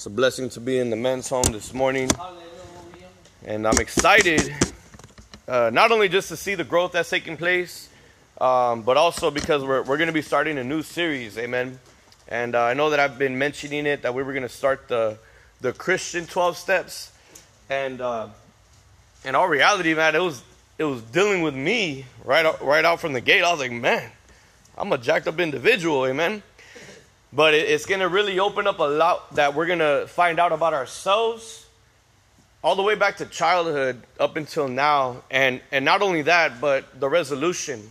It's a blessing to be in the men's home this morning. And I'm excited, uh, not only just to see the growth that's taking place, um, but also because we're, we're going to be starting a new series. Amen. And uh, I know that I've been mentioning it that we were going to start the, the Christian 12 steps. And uh, in all reality, man, it was, it was dealing with me right right out from the gate. I was like, man, I'm a jacked up individual. Amen. But it's going to really open up a lot that we're going to find out about ourselves all the way back to childhood up until now. And, and not only that, but the resolution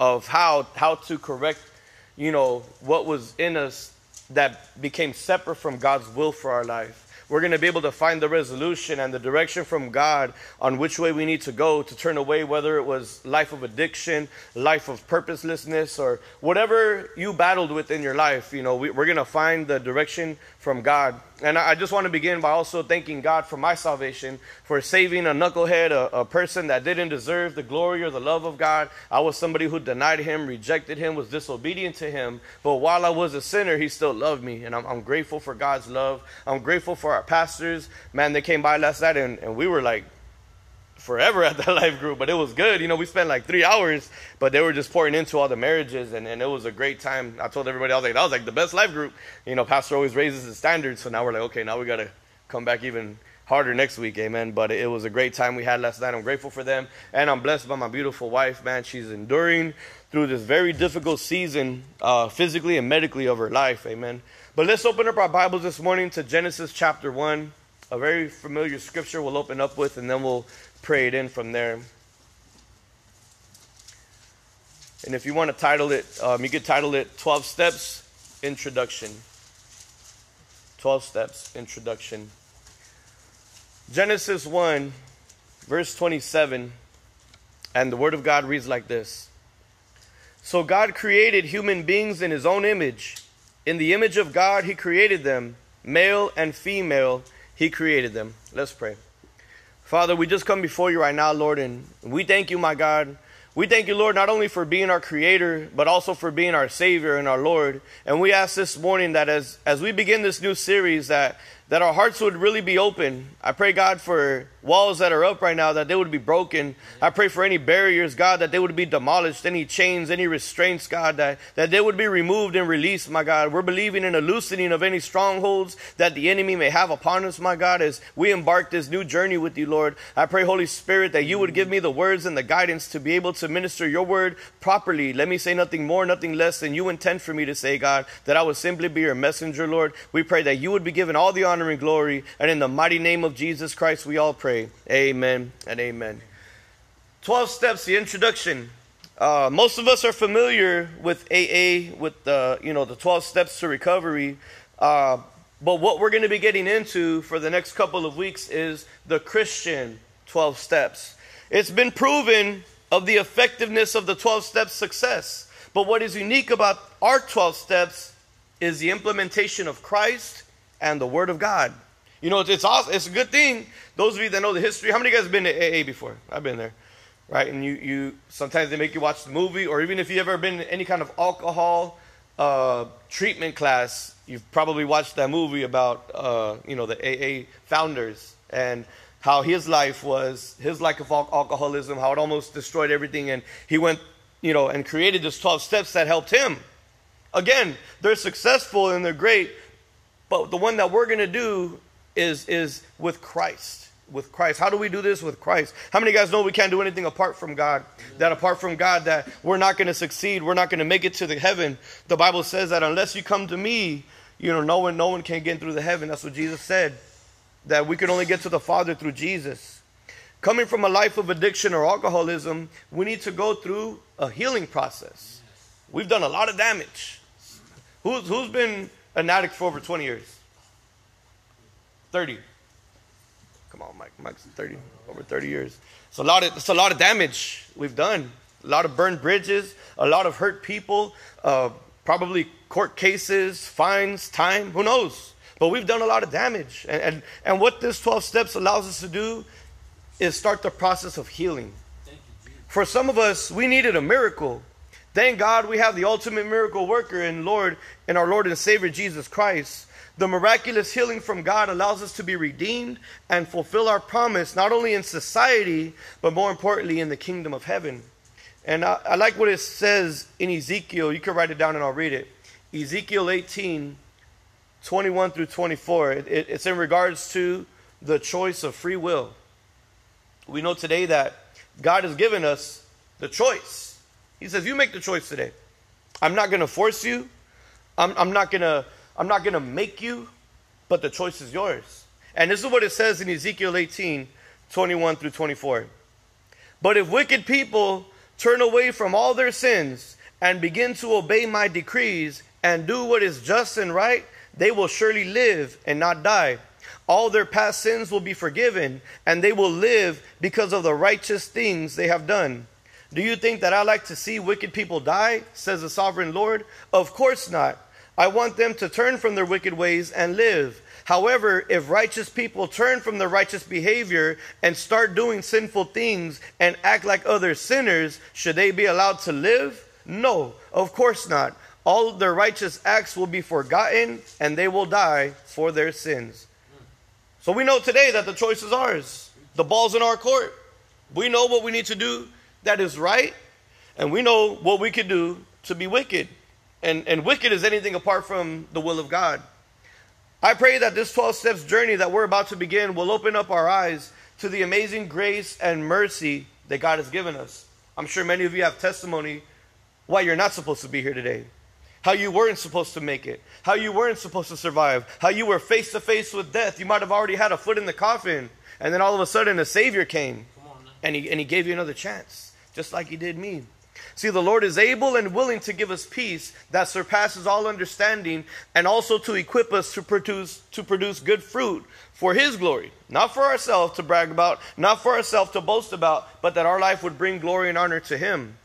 of how, how to correct, you know, what was in us that became separate from God's will for our life we're going to be able to find the resolution and the direction from God on which way we need to go to turn away, whether it was life of addiction, life of purposelessness, or whatever you battled with in your life. You know, we, are going to find the direction from God. And I just want to begin by also thanking God for my salvation, for saving a knucklehead, a, a, person that didn't deserve the glory or the love of God. I was somebody who denied Him, rejected Him, was disobedient to Him. But while I was a sinner, He still loved me. And I'm, I'm grateful for God's love. I'm grateful for our pastors. Man, they came by last night and, and we were like, forever at that life group, but it was good. You know, we spent like three hours, but they were just pouring into all the marriages, and, and it was a great time. I told everybody, I was like, that was like the best life group. You know, Pastor always raises the standards, so now we're like, okay, now we got to come back even harder next week, amen. But it was a great time we had last night. I'm grateful for them, and I'm blessed by my beautiful wife, man. She's enduring through this very difficult season, uh, physically and medically, of her life, amen. But let's open up our Bibles this morning to Genesis chapter 1 a very familiar scripture we'll open up with, and then we'll pray it in from there. And if you want to title it, um, you could title it 12 Steps Introduction. 12 Steps Introduction. Genesis 1, verse 27, and the Word of God reads like this So God created human beings in His own image. In the image of God, He created them, male and female he created them. Let's pray. Father, we just come before you right now, Lord, and we thank you, my God. We thank you, Lord, not only for being our creator, but also for being our Savior and our Lord. And we ask this morning that as, as we begin this new series, that that our hearts would really be open. I pray, God, for walls that are up right now, that they would be broken. I pray for any barriers, God, that they would be demolished, any chains, any restraints, God, that, that they would be removed and released, my God. We're believing in a loosening of any strongholds that the enemy may have upon us, my God, as we embark this new journey with you, Lord. I pray, Holy Spirit, that you would give me the words and the guidance to be able to minister your word properly. Let me say nothing more, nothing less than you intend for me to say, God, that I would simply be your messenger, Lord. We pray that you would be given all the honor honor and glory. And in the mighty name of Jesus Christ, we all pray. Amen and amen. 12 steps, the introduction. Uh, most of us are familiar with AA, with the, you know, the 12 steps to recovery. Uh, but what we're going to be getting into for the next couple of weeks is the Christian 12 steps. It's been proven of the effectiveness of the 12 steps success. But what is unique about our 12 steps is the implementation of Christ and the Word of God. You know, it's, it's awesome. It's a good thing. Those of you that know the history, how many of you guys have been to AA before? I've been there, right? And you, you sometimes they make you watch the movie, or even if you've ever been in any kind of alcohol uh, treatment class, you've probably watched that movie about uh, you know the AA founders and how his life was his life of alcoholism, how it almost destroyed everything, and he went you know and created this twelve steps that helped him. Again, they're successful and they're great, but the one that we're going to do is, is with Christ. With Christ. How do we do this with Christ? How many guys know we can't do anything apart from God? That apart from God, that we're not going to succeed. We're not going to make it to the heaven. The Bible says that unless you come to me, you know, no one, no one can get through the heaven. That's what Jesus said. That we can only get to the Father through Jesus. Coming from a life of addiction or alcoholism, we need to go through a healing process. We've done a lot of damage. Who's, who's been an addict for over 20 years? 30. Come on, Mike. Mike's 30, over 30 years. It's a lot of, it's a lot of damage we've done. A lot of burned bridges, a lot of hurt people, uh, probably court cases, fines, time, who knows? But we've done a lot of damage. And, and, and what this 12 steps allows us to do is start the process of healing. For some of us, we needed a miracle. Thank God we have the ultimate miracle worker in Lord in our Lord and Savior Jesus Christ. The miraculous healing from God allows us to be redeemed and fulfill our promise, not only in society, but more importantly, in the kingdom of heaven. And I, I like what it says in Ezekiel. You can write it down and I'll read it. Ezekiel 18, 21 through 24. It, it, it's in regards to the choice of free will. We know today that God has given us the choice. He says, You make the choice today. I'm not going to force you. I'm, I'm not going to I'm not going to make you, but the choice is yours. And this is what it says in Ezekiel 18, 21 through 24. But if wicked people turn away from all their sins and begin to obey my decrees and do what is just and right, they will surely live and not die. All their past sins will be forgiven, and they will live because of the righteous things they have done. Do you think that I like to see wicked people die? says the sovereign Lord. Of course not. I want them to turn from their wicked ways and live. However, if righteous people turn from their righteous behavior and start doing sinful things and act like other sinners, should they be allowed to live? No, of course not. All their righteous acts will be forgotten and they will die for their sins. So we know today that the choice is ours. The ball's in our court. We know what we need to do that is right, and we know what we could do to be wicked. And, and wicked is anything apart from the will of God. I pray that this 12 steps journey that we're about to begin will open up our eyes to the amazing grace and mercy that God has given us. I'm sure many of you have testimony why you're not supposed to be here today how you weren't supposed to make it, how you weren't supposed to survive, how you were face to face with death. You might have already had a foot in the coffin, and then all of a sudden a Savior came and he, and he gave you another chance, just like He did me. See, the Lord is able and willing to give us peace that surpasses all understanding and also to equip us to produce, to produce good fruit for His glory. Not for ourselves to brag about, not for ourselves to boast about, but that our life would bring glory and honor to Him.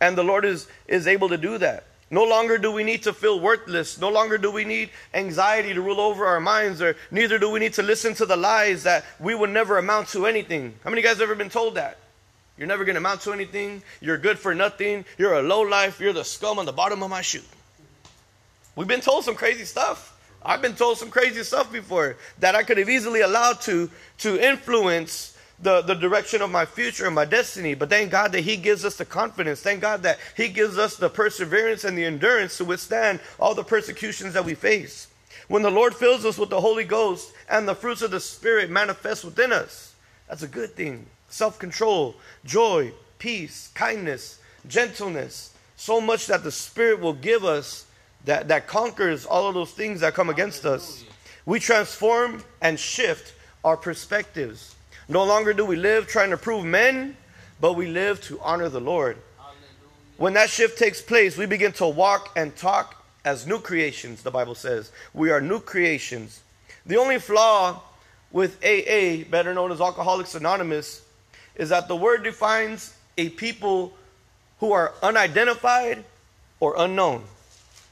And the Lord is, is able to do that. No longer do we need to feel worthless. No longer do we need anxiety to rule over our minds, or neither do we need to listen to the lies that we will never amount to anything. How many guys have ever been told that? You're never going to amount to anything. You're good for nothing. You're a low life. You're the scum on the bottom of my shoe. We've been told some crazy stuff. I've been told some crazy stuff before that I could have easily allowed to, to influence the, the direction of my future and my destiny. But thank God that He gives us the confidence. Thank God that He gives us the perseverance and the endurance to withstand all the persecutions that we face. When the Lord fills us with the Holy Ghost and the fruits of the Spirit manifest within us, that's a good thing. Self control, joy, peace, kindness, gentleness, so much that the Spirit will give us that, that conquers all of those things that come against us. We transform and shift our perspectives. No longer do we live trying to prove men, but we live to honor the Lord. When that shift takes place, we begin to walk and talk as new creations, the Bible says. We are new creations. The only flaw with AA, better known as Alcoholics Anonymous, is that the word defines a people who are unidentified or unknown.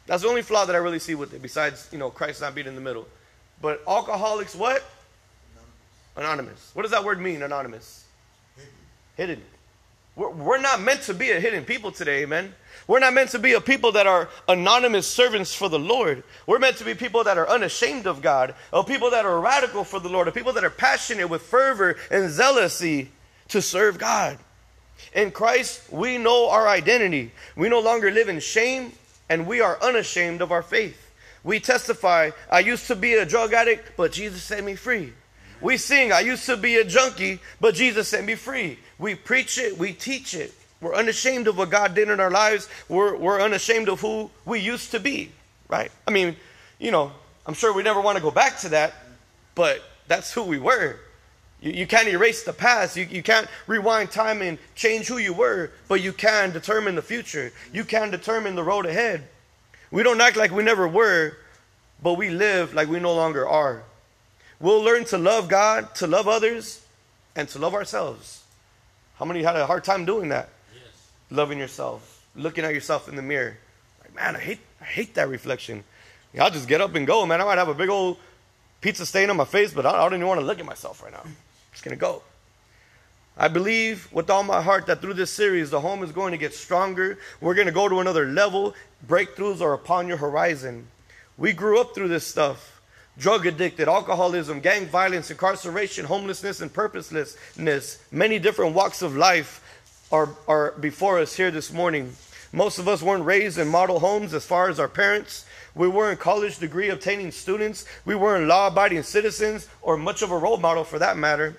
That's the only flaw that I really see with it, besides, you know, Christ not being in the middle. But alcoholics, what? Anonymous. anonymous. What does that word mean, anonymous? Hidden. hidden. We're, not meant to be a hidden people today, amen. We're not meant to be a people that are anonymous servants for the Lord. We're meant to be people that are unashamed of God, of people that are radical for the Lord, of people that are passionate with fervor and zealousy to serve God. In Christ, we know our identity. We no longer live in shame, and we are unashamed of our faith. We testify, I used to be a drug addict, but Jesus set me free. We sing, I used to be a junkie, but Jesus set me free. We preach it, we teach it. We're unashamed of what God did in our lives. We're, we're unashamed of who we used to be, right? I mean, you know, I'm sure we never want to go back to that, but that's who we were. You, you can't erase the past. You, you can't rewind time and change who you were, but you can determine the future. You can determine the road ahead. We don't act like we never were, but we live like we no longer are. We'll learn to love God, to love others, and to love ourselves. How many had a hard time doing that? Yes. Loving yourself, looking at yourself in the mirror. Like, man, I hate, I hate that reflection. Yeah, I'll just get up and go, man. I might have a big old pizza stain on my face, but I, I don't even want to look at myself right now. Going to go. I believe with all my heart that through this series, the home is going to get stronger. We're going to go to another level. Breakthroughs are upon your horizon. We grew up through this stuff. drug addicted, alcoholism, gang violence, incarceration, homelessness, and purposelessness. Many different walks of life are, are before us here this morning. Most of us weren't raised in model homes as far as our parents. We weren't college degree obtaining students. We weren't law abiding citizens or much of a role model for that matter.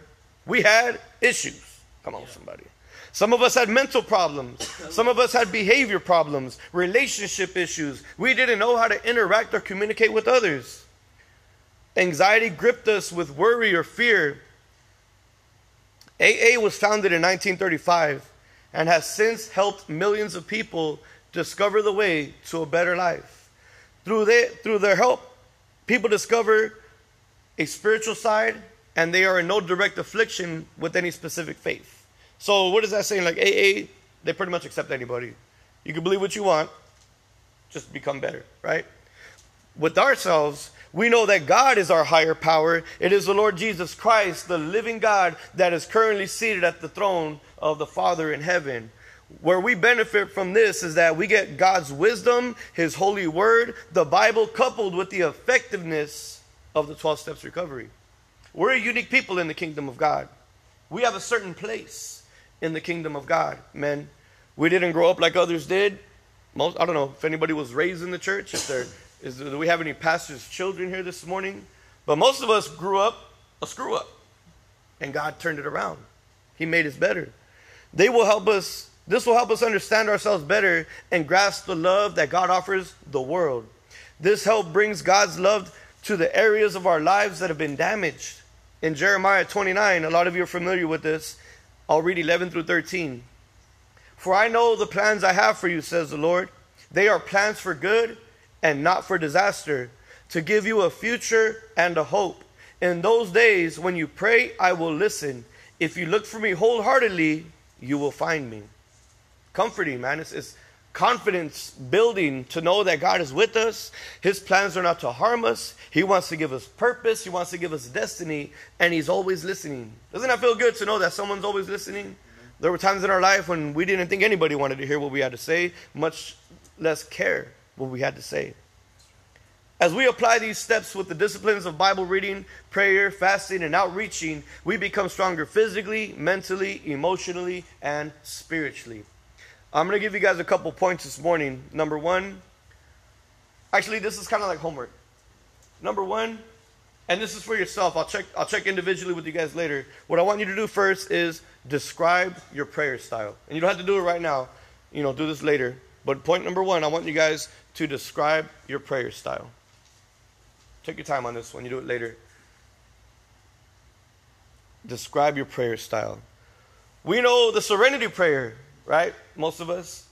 We had issues. Come on, somebody. Some of us had mental problems. Some of us had behavior problems, relationship issues. We didn't know how to interact or communicate with others. Anxiety gripped us with worry or fear. AA was founded in 1935 and has since helped millions of people discover the way to a better life. Through, they, through their help, people discover a spiritual side and they are in no direct affliction with any specific faith. So, what is that saying? Like AA, they pretty much accept anybody. You can believe what you want, just become better, right? With ourselves, we know that God is our higher power. It is the Lord Jesus Christ, the living God, that is currently seated at the throne of the Father in heaven. Where we benefit from this is that we get God's wisdom, His holy word, the Bible, coupled with the effectiveness of the 12 steps recovery. We're a unique people in the kingdom of God. We have a certain place in the kingdom of God, men. We didn't grow up like others did. Most, I don't know if anybody was raised in the church, if they're do we have any pastors' children here this morning? But most of us grew up a screw up, and God turned it around. He made us better. They will help us. This will help us understand ourselves better and grasp the love that God offers the world. This help brings God's love to the areas of our lives that have been damaged. In Jeremiah 29, a lot of you are familiar with this. I'll read 11 through 13. For I know the plans I have for you, says the Lord. They are plans for good and not for disaster, to give you a future and a hope. In those days, when you pray, I will listen. If you look for me wholeheartedly, you will find me. Comforting, man. It's, it's confidence building to know that God is with us. His plans are not to harm us. He wants to give us purpose. He wants to give us destiny, and He's always listening. Doesn't that feel good to know that someone's always listening? There were times in our life when we didn't think anybody wanted to hear what we had to say, much less care what we had to say. As we apply these steps with the disciplines of Bible reading, prayer, fasting, and outreaching, we become stronger physically, mentally, emotionally, and spiritually. I'm going to give you guys a couple points this morning. Number one, actually, this is kind of like homework. Number one, and this is for yourself. I'll check. I'll check individually with you guys later. What I want you to do first is describe your prayer style, and you don't have to do it right now. You know, do this later. But point number one, I want you guys to describe your prayer style. Take your time on this one, you do it later. Describe your prayer style. We know the serenity prayer, right? Most of us.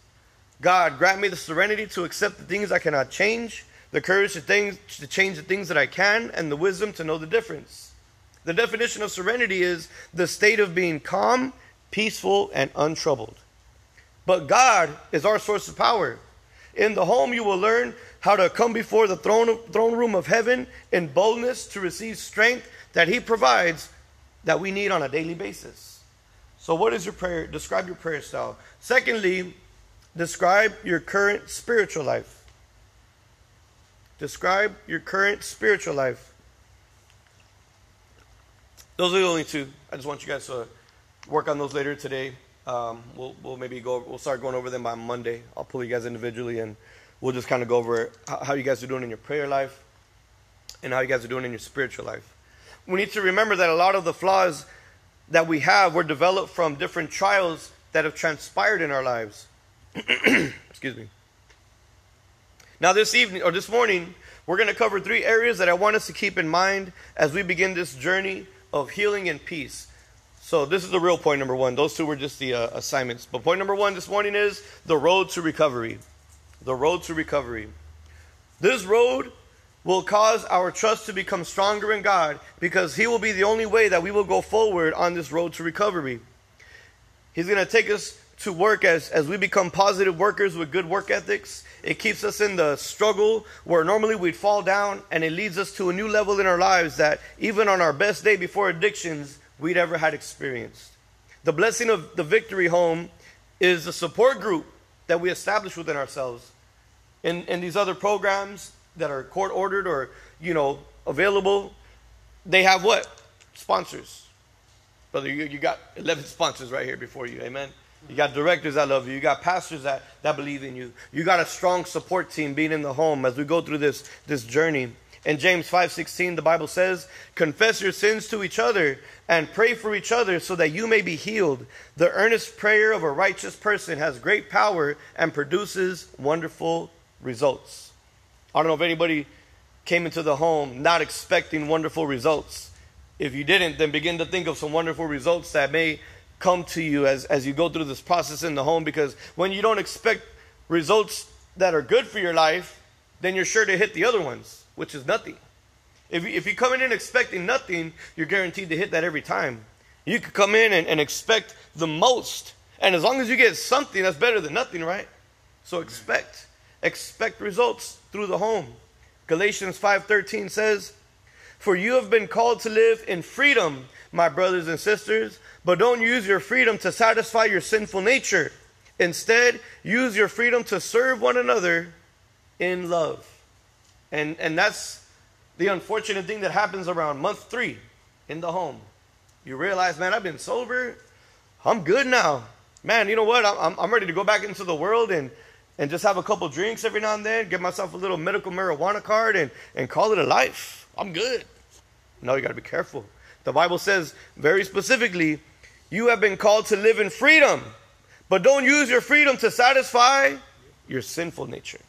God, grant me the serenity to accept the things I cannot change, the courage to, things, to change the things that I can, and the wisdom to know the difference. The definition of serenity is the state of being calm, peaceful, and untroubled. But God is our source of power. In the home, you will learn how to come before the throne, throne room of heaven in boldness to receive strength that He provides that we need on a daily basis. So, what is your prayer? Describe your prayer style. Secondly, describe your current spiritual life. Describe your current spiritual life. Those are the only two. I just want you guys to work on those later today. Um, we'll, we'll maybe go. We'll start going over them by Monday. I'll pull you guys individually, and we'll just kind of go over how, how you guys are doing in your prayer life, and how you guys are doing in your spiritual life. We need to remember that a lot of the flaws that we have were developed from different trials that have transpired in our lives. Excuse me. Now, this evening or this morning, we're going to cover three areas that I want us to keep in mind as we begin this journey of healing and peace. So this is the real point number one. Those two were just the uh, assignments. But point number one this morning is the road to recovery. The road to recovery. This road will cause our trust to become stronger in God because He will be the only way that we will go forward on this road to recovery. He's going to take us to work as, as we become positive workers with good work ethics. It keeps us in the struggle where normally we'd fall down, and it leads us to a new level in our lives that even on our best day before addictions, we'd ever had experienced. The blessing of the victory home is a support group that we establish within ourselves. In, in these other programs that are court ordered or, you know, available, they have what? Sponsors. Brother, you, you got 11 sponsors right here before you. Amen. You got directors that love you. You got pastors that, that believe in you. You got a strong support team being in the home as we go through this, this journey. In James 5:16 the Bible says, "Confess your sins to each other and pray for each other so that you may be healed. The earnest prayer of a righteous person has great power and produces wonderful results." I don't know if anybody came into the home not expecting wonderful results. If you didn't, then begin to think of some wonderful results that may come to you as, as you go through this process in the home because when you don't expect results that are good for your life, then you're sure to hit the other ones, which is nothing. If you, if you come in expecting nothing, you're guaranteed to hit that every time. You could come in and, and expect the most. And as long as you get something, that's better than nothing, right? So expect. Expect results through the home. Galatians 5:13 says, "For you have been called to live in freedom, my brothers and sisters, but don't use your freedom to satisfy your sinful nature. Instead, use your freedom to serve one another in love." And and that's the unfortunate thing that happens around month 3 in the home. You realize, man, I've been sober. I'm good now. Man, you know what? I'm, I'm ready to go back into the world and and just have a couple drinks every now and then, get myself a little medical marijuana card, and, and call it a life. I'm good. No, you got to be careful. The Bible says very specifically, you have been called to live in freedom, but don't use your freedom to satisfy your sinful nature.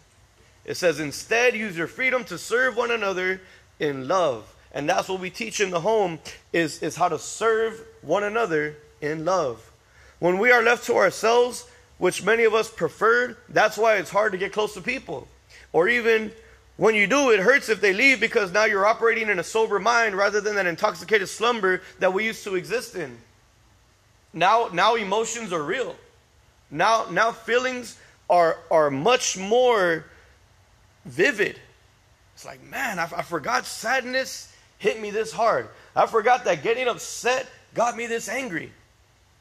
It says, instead, use your freedom to serve one another in love. And that's what we teach in the home is, is how to serve one another in love. When we are left to ourselves, which many of us preferred. That's why it's hard to get close to people. Or even when you do, it hurts if they leave because now you're operating in a sober mind rather than that intoxicated slumber that we used to exist in. Now, now emotions are real. Now, now feelings are, are much more vivid. It's like, man, I, I forgot sadness hit me this hard. I forgot that getting upset got me this angry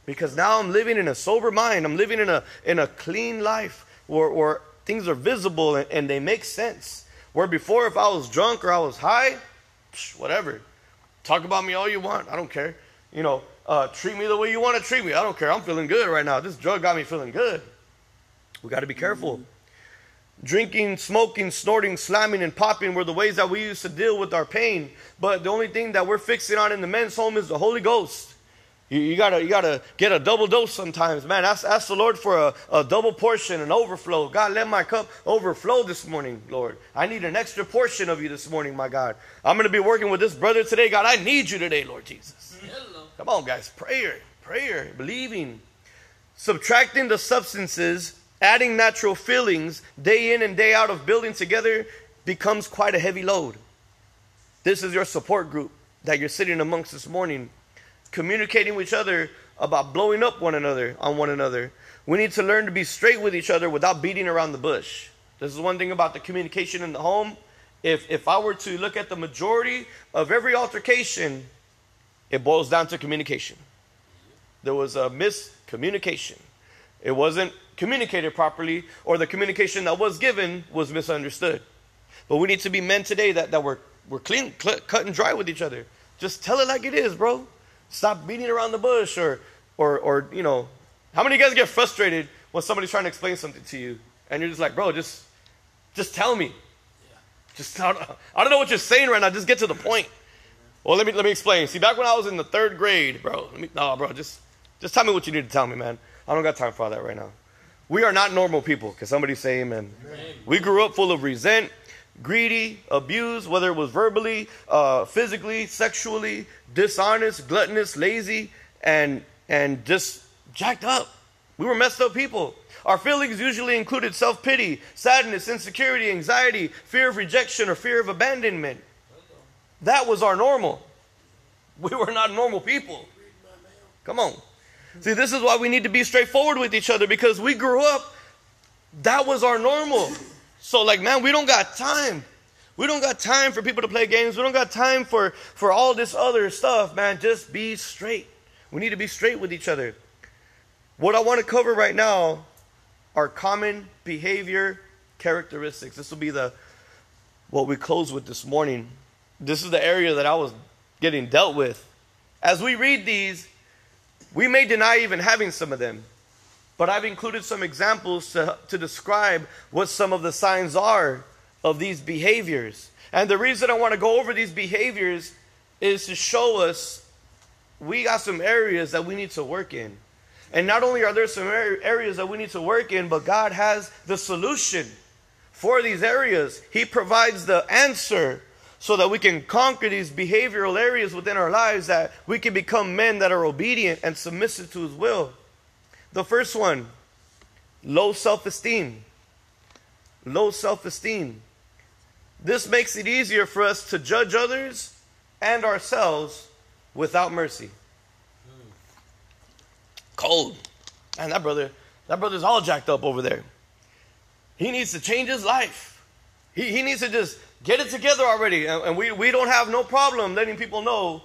because now I'm living in a sober mind. I'm living in a, in a clean life where, where things are visible and, and they make sense. Where before, if I was drunk or I was high, whatever. Talk about me all you want. I don't care. You know, uh, treat me the way you want to treat me. I don't care. I'm feeling good right now. This drug got me feeling good. We got to be careful. Drinking, smoking, snorting, slamming, and popping were the ways that we used to deal with our pain. But the only thing that we're fixing on in the men's home is the Holy Ghost. You, you, gotta you gotta get a double dose sometimes, man. Ask, ask the Lord for a, a double portion, an overflow. God, let my cup overflow this morning, Lord. I need an extra portion of you this morning, my God. I'm gonna be working with this brother today. God, I need you today, Lord Jesus. Hello. Come on, guys. Prayer, prayer, believing. Subtracting the substances, adding natural feelings, day in and day out of building together becomes quite a heavy load. This is your support group that you're sitting amongst this morning communicating with each other about blowing up one another on one another. We need to learn to be straight with each other without beating around the bush. This is one thing about the communication in the home. If if I were to look at the majority of every altercation, it boils down to communication. There was a miscommunication. It wasn't communicated properly, or the communication that was given was misunderstood. But we need to be men today that, that we're, we're clean, cl- cut and dry with each other. Just tell it like it is, bro. Stop beating around the bush or, or, or, you know, how many of you guys get frustrated when somebody's trying to explain something to you and you're just like, bro, just, just tell me. Just, I don't know what you're saying right now. Just get to the point. Well, let me, let me explain. See, back when I was in the third grade, bro, let me, no, bro, just, just tell me what you need to tell me, man. I don't got time for all that right now. We are not normal people. Can somebody say amen? amen. We grew up full of resent, greedy, abused, whether it was verbally, uh, physically, sexually, dishonest, gluttonous, lazy, and and just jacked up. We were messed up people. Our feelings usually included self pity, sadness, insecurity, anxiety, fear of rejection, or fear of abandonment. That was our normal. We were not normal people. Come on. See, this is why we need to be straightforward with each other because we grew up, that was our normal. So, like, man, we don't got time. We don't got time for people to play games. We don't got time for, for all this other stuff, man. Just be straight. We need to be straight with each other. What I want to cover right now are common behavior characteristics. This will be the what we close with this morning. this is the area that I was getting dealt with. As we read these, we may deny even having some of them, but I've included some examples to, to describe what some of the signs are of these behaviors. And the reason I want to go over these behaviors is to show us we got some areas that we need to work in. And not only are there some areas that we need to work in, but God has the solution for these areas. He provides the answer so that we can conquer these behavioral areas within our lives that we can become men that are obedient and submissive to His will. The first one, low self esteem. Low self esteem. This makes it easier for us to judge others and ourselves without mercy. Cold. Man, that brother, that brother's all jacked up over there. He needs to change his life. He, he needs to just get it together already. And, and we, we don't have no problem letting people know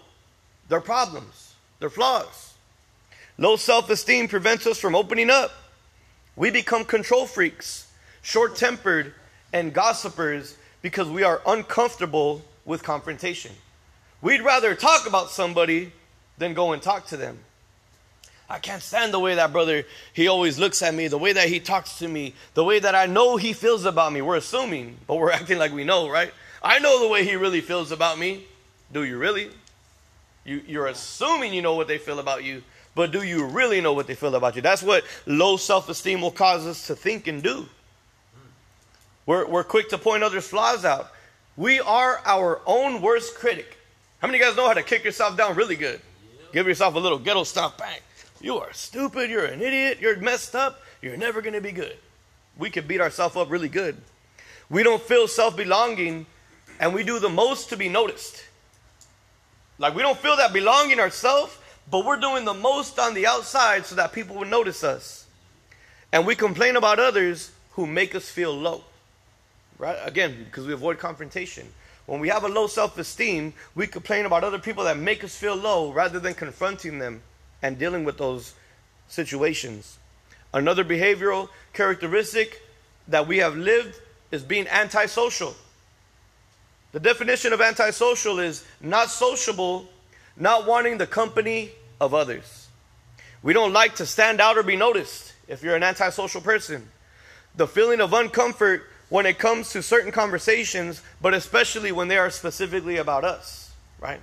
their problems, their flaws. Low self esteem prevents us from opening up. We become control freaks, short tempered, and gossipers because we are uncomfortable with confrontation. We'd rather talk about somebody than go and talk to them. I can't stand the way that brother, he always looks at me, the way that he talks to me, the way that I know he feels about me. We're assuming, but we're acting like we know, right? I know the way he really feels about me. Do you really? You, you're assuming you know what they feel about you, but do you really know what they feel about you? That's what low self esteem will cause us to think and do. We're, we're quick to point others' flaws out. We are our own worst critic. How many of you guys know how to kick yourself down really good? Give yourself a little ghetto stomp, bang. You are stupid. You're an idiot. You're messed up. You're never going to be good. We could beat ourselves up really good. We don't feel self belonging, and we do the most to be noticed. Like we don't feel that belonging ourselves, but we're doing the most on the outside so that people will notice us. And we complain about others who make us feel low. Right? Again, because we avoid confrontation. When we have a low self esteem, we complain about other people that make us feel low rather than confronting them and dealing with those situations. Another behavioral characteristic that we have lived is being antisocial. The definition of antisocial is not sociable, not wanting the company of others. We don't like to stand out or be noticed if you're an antisocial person. The feeling of uncomfort when it comes to certain conversations, but especially when they are specifically about us, right?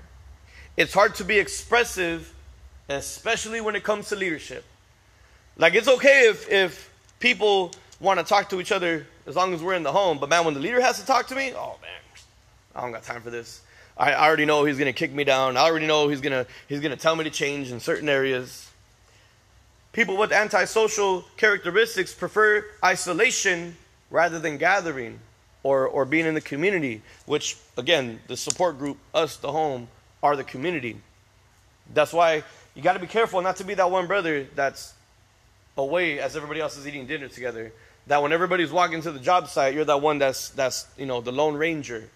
It's hard to be expressive, especially when it comes to leadership. Like, it's okay if, if people want to talk to each other as long as we're in the home, but man, when the leader has to talk to me, oh man, I don't got time for this. I, already know he's going to kick me down. I already know he's going to he's going to tell me to change in certain areas. People with antisocial characteristics prefer isolation rather than gathering or, or being in the community, which, again, the support group, us, the home, are the community. That's why you got to be careful not to be that one brother that's away as everybody else is eating dinner together. That when everybody's walking to the job site, you're that one that's, that's you know, the lone ranger.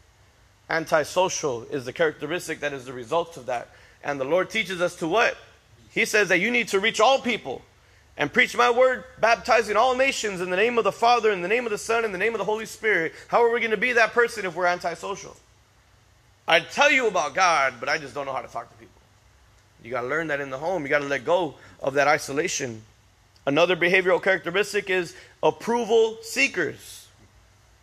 Antisocial is the characteristic that is the result of that. And the Lord teaches us to what? He says that you need to reach all people and preach my word, baptizing all nations in the name of the Father, in the name of the Son, in the name of the Holy Spirit. How are we going to be that person if we're antisocial? I tell you about God, but I just don't know how to talk to people. You got to learn that in the home. You got to let go of that isolation. Another behavioral characteristic is approval seekers.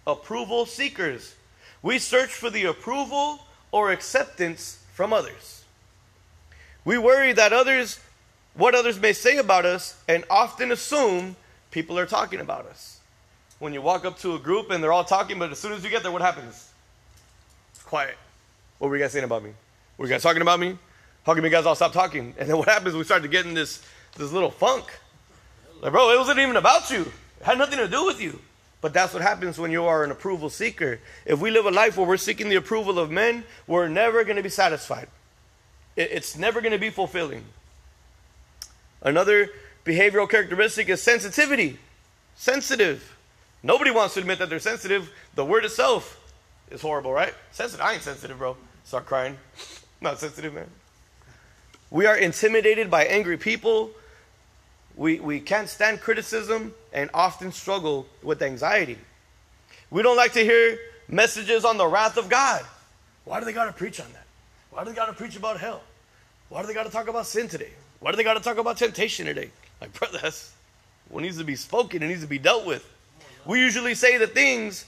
Approval seekers. We search for the approval or acceptance from others. We worry that others what others may say about us and often assume people are talking about us. When you walk up to a group and they're all talking, but as soon as you get there, what happens? It's quiet. What were you guys saying about me? Were you guys talking about me? How come you guys all stop talking? And then what happens? We start to get in this, this little funk. Like, bro, it wasn't even about you. It had nothing to do with you. But that's what happens when you are an approval seeker. If we live a life where we're seeking the approval of men, we're never going to be satisfied. It's never going to be fulfilling. Another behavioral characteristic is sensitivity. Sensitive. Nobody wants to admit that they're sensitive. The word itself is horrible, right? Sensitive. I ain't sensitive, bro. Start crying. Not sensitive, man. We are intimidated by angry people. We, we can't stand criticism and often struggle with anxiety. We don't like to hear messages on the wrath of God. Why do they got to preach on that? Why do they got to preach about hell? Why do they got to talk about sin today? Why do they got to talk about temptation today? Like, brother, that's what needs to be spoken. It needs to be dealt with. We usually say the things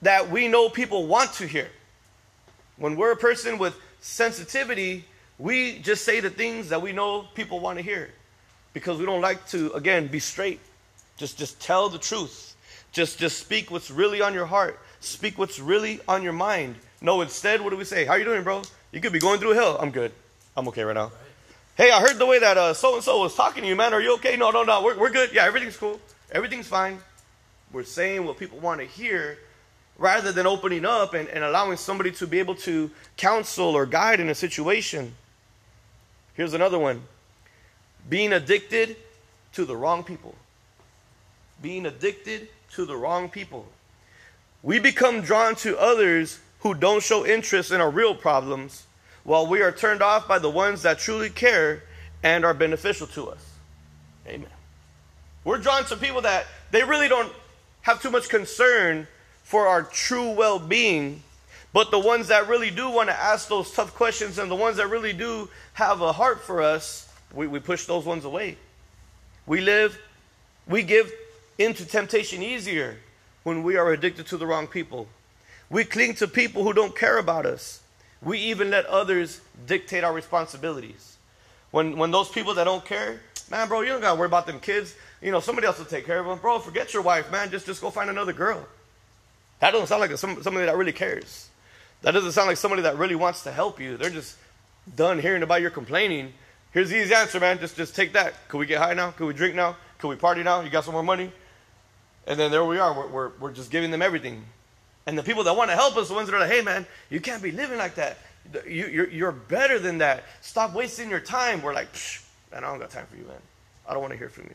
that we know people want to hear. When we're a person with sensitivity, we just say the things that we know people want to hear because we don't like to again be straight. Just just tell the truth. Just just speak what's really on your heart. Speak what's really on your mind. No, instead, what do we say? How you doing, bro? You could be going through hell. I'm good. I'm okay right now. Right. Hey, I heard the way that so and so was talking to you, man. Are you okay? No, no, no. We're, we're good. Yeah, everything's cool. Everything's fine. We're saying what people want to hear rather than opening up and, and allowing somebody to be able to counsel or guide in a situation. Here's another one being addicted to the wrong people. Being addicted to the wrong people. We become drawn to others who don't show interest in our real problems, while we are turned off by the ones that truly care and are beneficial to us. Amen. We're drawn to people that they really don't have too much concern for our true well being. But the ones that really do want to ask those tough questions and the ones that really do have a heart for us, we, we push those ones away. We live, we give into temptation easier when we are addicted to the wrong people. We cling to people who don't care about us. We even let others dictate our responsibilities. When, when those people that don't care, man, bro, you don't got to worry about them kids. You know, somebody else will take care of them. Bro, forget your wife, man. Just, just go find another girl. That doesn't sound like a, some, somebody that really cares. That doesn't sound like somebody that really wants to help you. They're just done hearing about your complaining. Here's the easy answer, man. Just, just take that. Could we get high now? Could we drink now? Could we party now? You got some more money? And then there we are. We're, we're, we're just giving them everything. And the people that want to help us, the ones that are like, hey, man, you can't be living like that. You, you're, you're better than that. Stop wasting your time. We're like, man, I don't got time for you, man. I don't want to hear from you.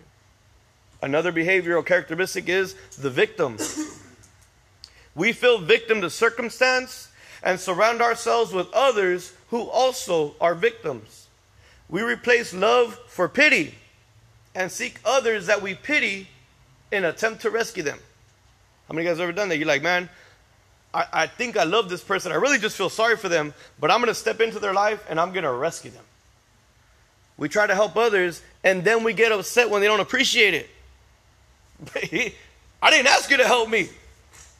Another behavioral characteristic is the victim. We feel victim to circumstance and surround ourselves with others who also are victims. We replace love for pity and seek others that we pity in attempt to rescue them. How many guys ever done that? You're like, man, I, I think I love this person. I really just feel sorry for them, but I'm going to step into their life and I'm going to rescue them. We try to help others and then we get upset when they don't appreciate it. I didn't ask you to help me.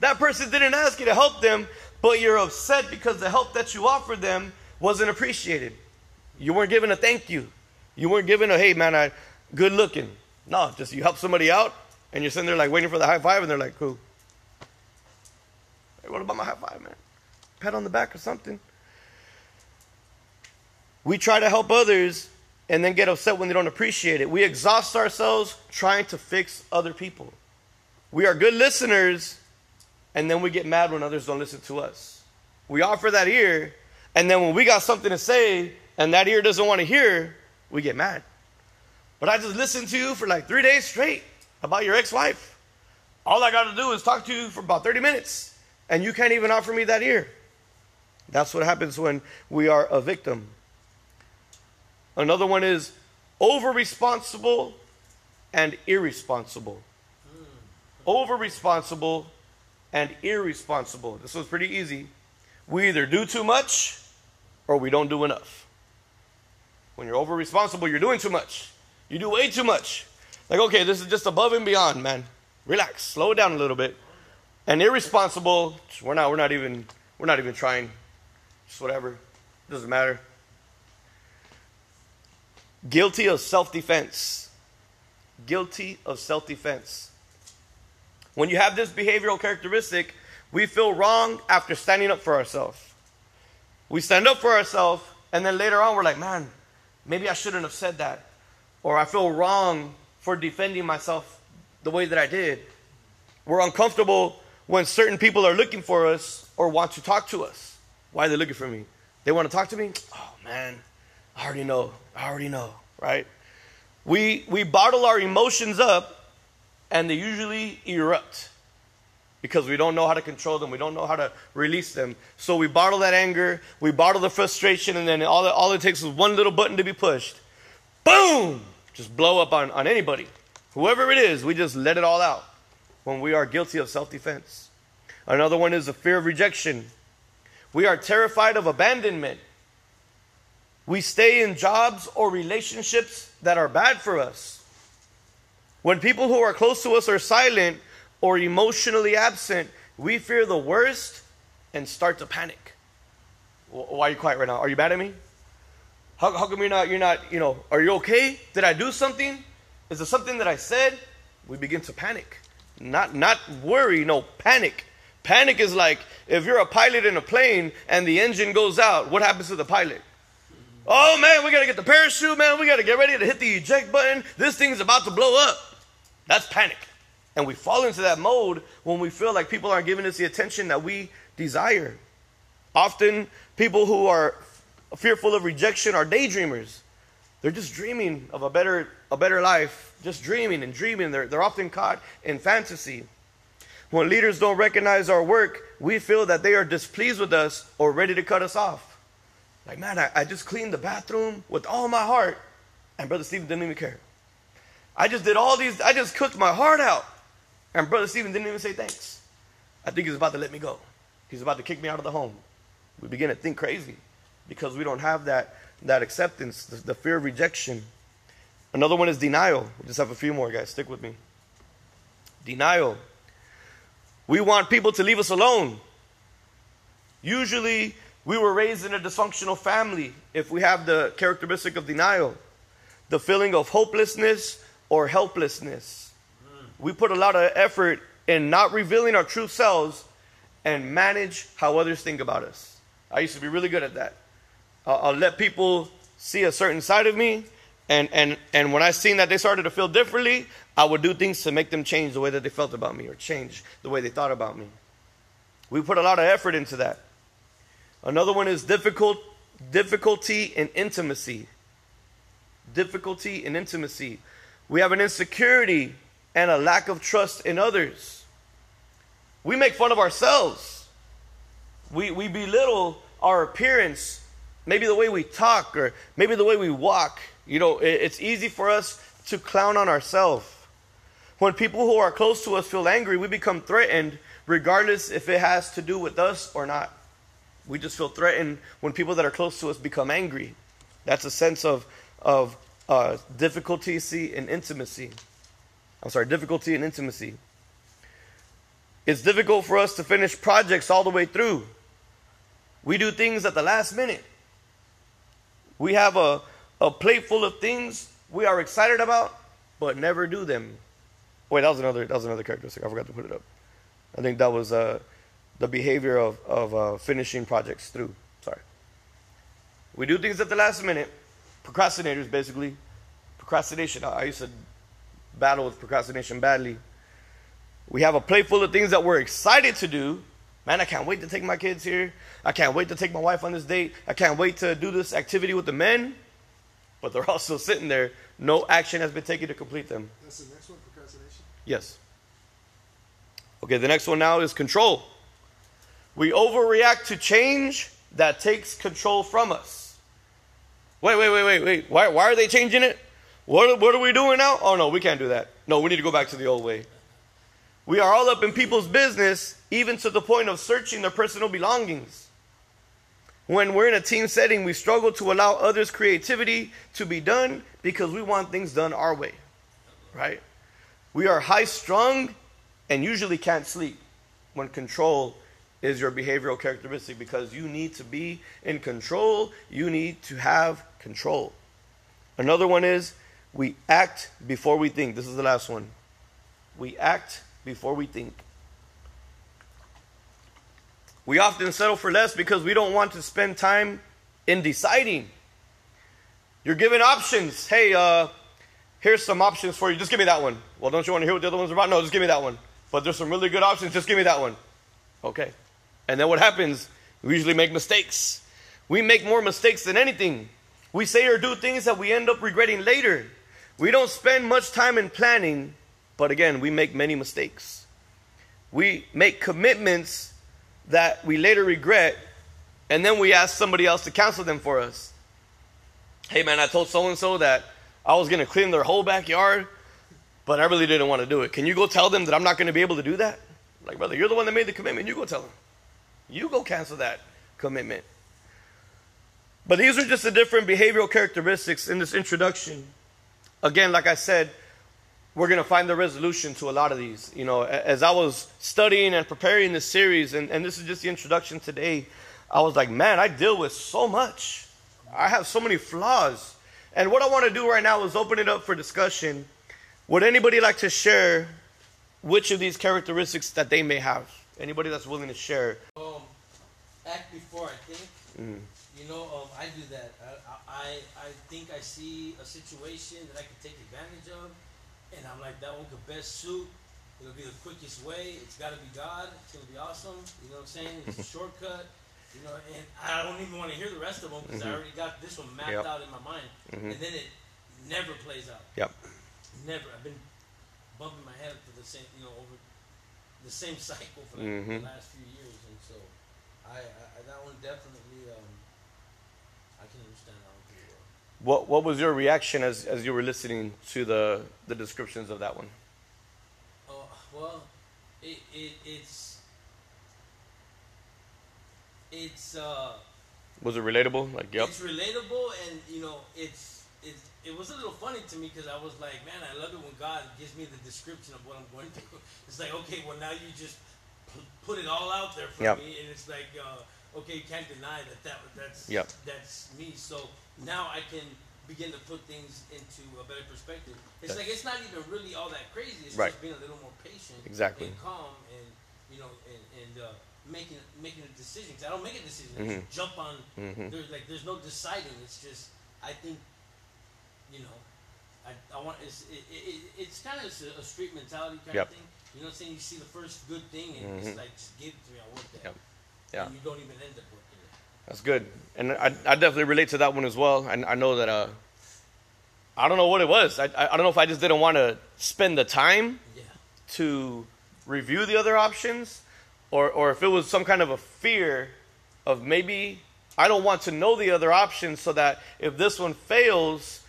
That person didn't ask you to help them, but you're upset because the help that you offered them wasn't appreciated. You weren't given a thank you. You weren't given a, hey, man, I good looking. No, just you help somebody out and you're sitting there like waiting for the high five and they're like, cool. Hey, what about my high five, man? Pat on the back or something. We try to help others and then get upset when they don't appreciate it. We exhaust ourselves trying to fix other people. We are good listeners and then we get mad when others don't listen to us. We offer that ear, and then when we got something to say and that ear doesn't want to hear, we get mad. But I just listened to you for like three days straight about your ex wife. All I got to do is talk to you for about 30 minutes, and you can't even offer me that ear. That's what happens when we are a victim. Another one is over responsible and irresponsible. Over responsible and irresponsible. This was pretty easy. We either do too much or we don't do enough. When you're over responsible, you're doing too much. You do way too much. Like, okay, this is just above and beyond, man. Relax, slow it down a little bit. And irresponsible, we're not, we're not even, we're not even trying. Just whatever. Doesn't matter. Guilty of self-defense. Guilty of self-defense. When you have this behavioral characteristic, we feel wrong after standing up for ourselves. We stand up for ourselves, and then later on, we're like, man, maybe I shouldn't have said that. Or I feel wrong for defending myself the way that I did. We're uncomfortable when certain people are looking for us or want to talk to us. Why are they looking for me? They want to talk to me? Oh, man, I already know. I already know, right? We, we bottle our emotions up and they usually erupt because we don't know how to control them. We don't know how to release them. So we bottle that anger, we bottle the frustration, and then all, all it takes is one little button to be pushed. Boom! Just blow up on, on anybody. Whoever it is, we just let it all out when we are guilty of self defense. Another one is the fear of rejection. We are terrified of abandonment. We stay in jobs or relationships that are bad for us. When people who are close to us are silent or emotionally absent, we fear the worst and start to panic. Why are you quiet right now? Are you mad at me? How, how come you're not, you're not, you know, are you okay? Did I do something? Is it something that I said? We begin to panic. Not, not worry, no, panic. Panic is like if you're a pilot in a plane and the engine goes out, what happens to the pilot? Oh man, we gotta get the parachute, man. We gotta get ready to hit the eject button. This thing's about to blow up. That's panic. And we fall into that mode when we feel like people aren't giving us the attention that we desire. Often, people who are fearful of rejection are daydreamers. They're just dreaming of a better, a better life, just dreaming and dreaming. They're, they're often caught in fantasy. When leaders don't recognize our work, we feel that they are displeased with us or ready to cut us off. Like, man, I, I just cleaned the bathroom with all my heart, and Brother Stephen didn't even care. I just did all these, I just cooked my heart out, and Brother Stephen didn't even say thanks. I think he's about to let me go. He's about to kick me out of the home. We begin to think crazy because we don't have that, that acceptance, the, the fear of rejection. Another one is denial. We'll just have a few more, guys. Stick with me. Denial. We want people to leave us alone. Usually, we were raised in a dysfunctional family if we have the characteristic of denial, the feeling of hopelessness or helplessness. We put a lot of effort in not revealing our true selves and manage how others think about us. I used to be really good at that. I'll, let people see a certain side of me, and, and, and when I seen that they started to feel differently, I would do things to make them change the way that they felt about me or change the way they thought about me. We put a lot of effort into that. Another one is difficult difficulty in intimacy. Difficulty in intimacy. We have an insecurity and a lack of trust in others. We make fun of ourselves. We, we belittle our appearance, maybe the way we talk, or maybe the way we walk. You know, it, it's easy for us to clown on ourselves. When people who are close to us feel angry, we become threatened, regardless if it has to do with us or not. We just feel threatened when people that are close to us become angry. That's a sense of, of uh, difficulty in intimacy. I'm sorry, difficulty in intimacy. It's difficult for us to finish projects all the way through. We do things at the last minute. We have a, a plate full of things we are excited about, but never do them. Wait, that was another that was another characteristic. I forgot to put it up. I think that was uh, the behavior of, of uh, finishing projects through. Sorry. We do things at the last minute. Procrastinators, basically. Procrastination. I used to battle with procrastination badly. We have a plate full of things that we're excited to do. Man, I can't wait to take my kids here. I can't wait to take my wife on this date. I can't wait to do this activity with the men. But they're also sitting there. No action has been taken to complete them. That's the next one, procrastination? Yes. Okay, the next one now is control. We overreact to change that takes control from us. Wait, wait, wait, wait, wait. Why, why are they changing it? What, what are we doing now? Oh, no, we can't do that. No, we need to go back to the old way. We are all up in people's business, even to the point of searching their personal belongings. When we're in a team setting, we struggle to allow others' creativity to be done because we want things done our way, right? We are high strung and usually can't sleep when control is your behavioral characteristic because you need to be in control. You need to have control. Another one is we act before we think. This is the last one. We act before we think. We often settle for less because we don't want to spend time in deciding. You're given options. Hey, uh, here's some options for you. Just give me that one. Well, don't you want to hear what the other ones are about? No, just give me that one. But there's some really good options. Just give me that one. Okay. And then what happens? We usually make mistakes. We make more mistakes than anything. We say or do things that we end up regretting later. We don't spend much time in planning, but again, we make many mistakes. We make commitments that we later regret, and then we ask somebody else to cancel them for us. Hey man, I told so and so that I was going to clean their whole backyard, but I really didn't want to do it. Can you go tell them that I'm not going to be able to do that? Like, brother, you're the one that made the commitment. You go tell them. You go cancel that. commitment. But these are just the different behavioral characteristics in this introduction. Again, like I said, we're going to find the resolution to a lot of these. You know, as I was studying and preparing this series, and, and this is just the introduction today, I was like, man, I deal with so much. I have so many flaws. And what I want to do right now is open it up for discussion. Would anybody like to share which of these characteristics that they may have? Anybody that's willing to share? Um, act before I think. Mm. You know, um, I do that. I, I, I think I see a situation that I can take advantage of, and I'm like, that one could best suit. It'll be the quickest way. It's got to be God. It's gonna be awesome. You know what I'm saying? It's a shortcut. You know, and I don't even want to hear the rest of them because I Mhm. already got this one mapped Yep. out in my mind, Mhm. and then it never plays out. Yep. Never. I've been bumping my head to the same, you know, over the same cycle for like Mhm. the last few years, and so I, I, I that one definitely um, I can understand that one pretty well. What What was your reaction as, as you were listening to the, the descriptions of that one? Oh well, it, it it's it's uh Was it relatable? Like, yep. it's relatable and you know it's it's it was a little funny to me because I was like, man, I love it when God gives me the description of what I'm going through. It's like, okay, well now you just put it all out there for Yep. me, and it's like, uh, okay, you can't deny that that that's Yep. that's me. So now I can begin to put things into a better perspective. It's Yes. like it's not even really all that crazy. It's Right. just being a little more patient, Exactly. and calm, and you know, and, and uh, making making a decision. 'Cause I don't make a decision. I Mhm. just jump on. Mhm. There's like there's no deciding. It's just I think, you know, I, I want it's it, it, it's kind of a, a street mentality kind Yep. of thing. You know what I'm saying? You see the first good thing and Mhm. it's like just give it to me. I want that. Yep. Yeah. You don't even end up working it. That's good, and I, I definitely relate to that one as well. And I know that uh, I don't know what it was. I, I I don't know if I just didn't want to spend the time Yeah. to review the other options, or or if it was some kind of a fear of maybe I don't want to know the other options so that if this one fails,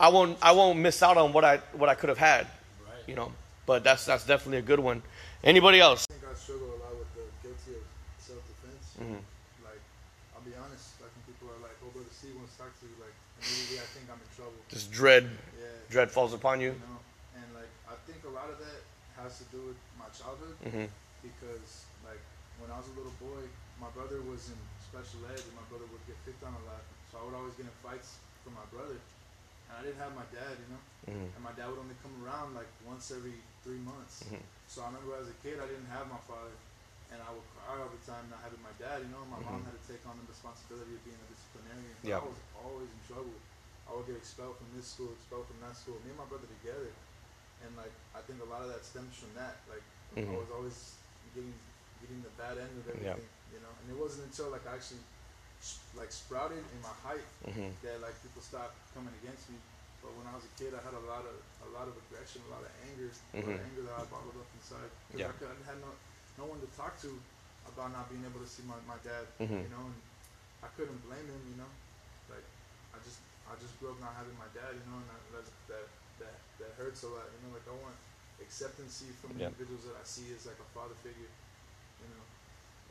I won't I won't miss out on what I what I could have had, Right. you know. But that's that's definitely a good one. Anybody else? I think I struggle a lot with the guilty of self-defense. Mhm. Like, I'll be honest, like when people are like, "Oh, brother, C wants to talk to you," I think I'm in trouble. Just dread Yeah, dread falls upon you. you know, and like I think a lot of that has to do with my childhood hmm because like when I was a little boy, my brother was in special ed, and my brother would get picked on a lot, so I would always get in fights from my brother, and I didn't have my dad, you know. hmm and my dad would only come around like once every three months. Mhm. So I remember as a kid, I didn't have my father, and I would cry all the time not having my dad. You know, my mom Mhm. had to take on the responsibility of being a disciplinarian. Yeah. I was always in trouble. I would get expelled from this school, expelled from that school. Me and my brother together, and like I think a lot of that stems from that. Like I Mhm. was always getting getting the bad end of Yeah. everything. You know, and it wasn't until like I actually like sprouted in my height hmm that like people stopped coming against me. But when I was a kid, I had a lot of a lot of aggression, a lot of anger, a lot of anger that I bottled up inside. Yeah. I, could, I had no no one to talk to about not being able to see my, my dad. Mhm. You know, and I couldn't blame him. You know, like I just I just grew up not having my dad. You know, and I, that that that that hurts a lot. You know, like I want acceptance from the Yeah. individuals that I see as like a father figure. You know,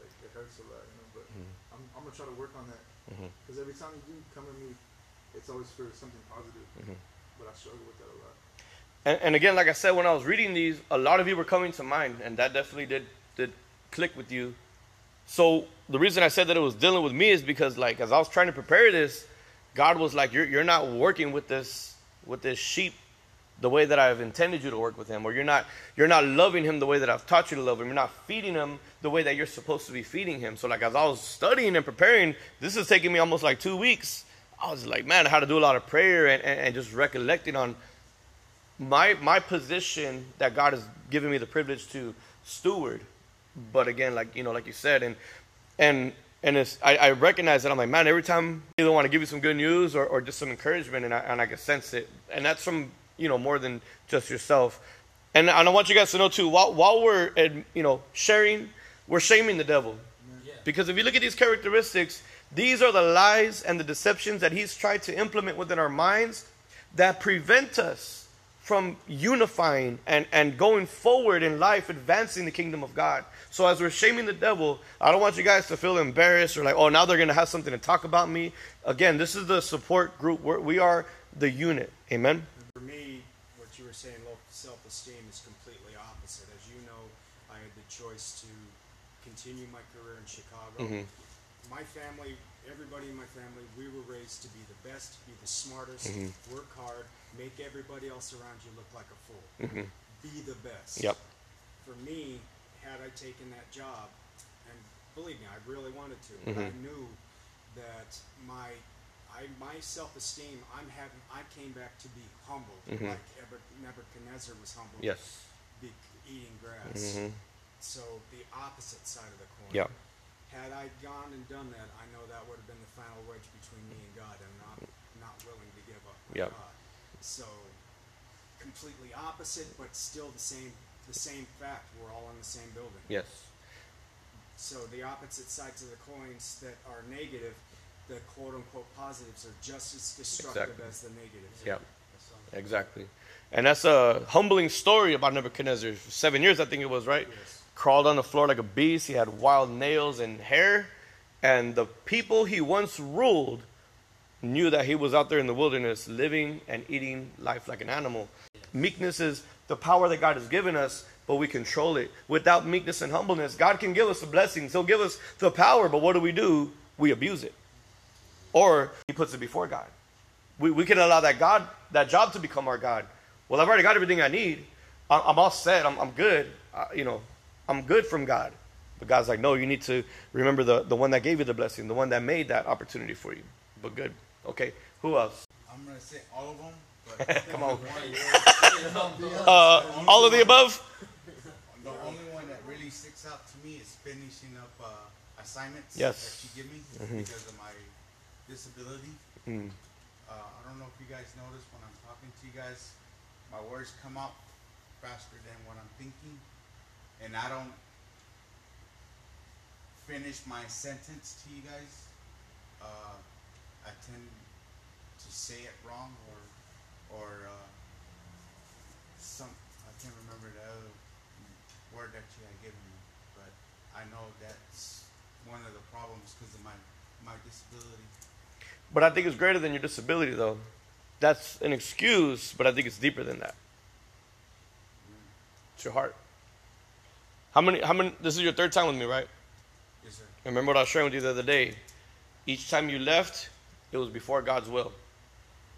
like it hurts a lot. You know, but Mhm. I'm I'm gonna try to work on that. Because every time you do come at me, it's always for something positive. Mhm. But I struggle with that a lot. And, and again, like I said, when I was reading these, a lot of you were coming to mind, and that definitely did did click with you. So the reason I said that it was dealing with me is because, like, as I was trying to prepare this, God was like, "You're you're not working with this with this sheep the way that I've intended you to work with him, or you're not you're not loving him the way that I've taught you to love him. You're not feeding him the way that you're supposed to be feeding him." So, like, as I was studying and preparing, this is taking me almost like two weeks. I was like, man, I had to do a lot of prayer and, and, and just recollecting on my my position that God has given me the privilege to steward. But again, like you know, like you said, and and and it's I, I recognize that I'm like, man, every time I either want to give you some good news or, or just some encouragement, and I and I can sense it, and that's from you know more than just yourself. And, and I want you guys to know too, while while we're you know sharing, we're shaming the devil. Yeah. Because if you look at these characteristics, these are the lies and the deceptions that he's tried to implement within our minds that prevent us from unifying and, and going forward in life, advancing the kingdom of God. So as we're shaming the devil, I don't want you guys to feel embarrassed or like, oh, now they're going to have something to talk about me. Again, this is the support group. We're, we are the unit. Amen. For me, what you were saying, low self-esteem, is completely opposite. As you know, I had the choice to continue my career in Chicago. Mhm. My family, everybody in my family, we were raised to be the best, be the smartest, Mhm. work hard, make everybody else around you look like a fool. Mhm. Be the best. Yep. For me, had I taken that job, and believe me, I really wanted to, but I knew that my I, my self-esteem, I'm having, I came back to be humbled, Mhm. like Nebuchadnezzar was humbled, Yes. be, eating grass. hmm So the opposite side of the coin. Yeah. Had I gone and done that, I know that would have been the final wedge between me and God, and I'm not not willing to give up Yep. God. So completely opposite, but still the same the same fact. We're all in the same building. Yes. So the opposite sides of the coins that are negative, the quote unquote positives are just as destructive Exactly. as the negatives. Yep. Exactly. And that's a humbling story about Nebuchadnezzar. Seven years, I think it was, right? Yes. Crawled on the floor like a beast. He had wild nails and hair. And the people he once ruled knew that he was out there in the wilderness living and eating life like an animal. Meekness is the power that God has given us, but we control it. Without meekness and humbleness, God can give us the blessings. He'll give us the power, but what do we do? We abuse it. Or he puts it before God. We, we can allow that God, that job to become our God. Well, I've already got everything I need. I'm, I'm all set. I'm, I'm good. You know, I'm good from God. But God's like, no, you need to remember the, the one that gave you the blessing, the one that made that opportunity for you. But good. Okay. Who else? I'm gonna say all of them, but Come on. Uh, all of the above? the only one that really sticks out to me is finishing up uh, assignments Yes. that you give me Mhm. because of my disability. Mm. Uh, I don't know if you guys notice when I'm talking to you guys, my words come out faster than what I'm thinking, and I don't finish my sentence to you guys. Uh, I tend to say it wrong or or uh, some I can't remember the other word that you had given me, but I know that's one of the problems because of my my disability. But I think it's greater than your disability, though. That's an excuse, but I think it's deeper than that. It's your heart. How many? How many? This is your third time with me, right? Yes, sir. Remember what I was sharing with you the other day. Each time you left, it was before God's will.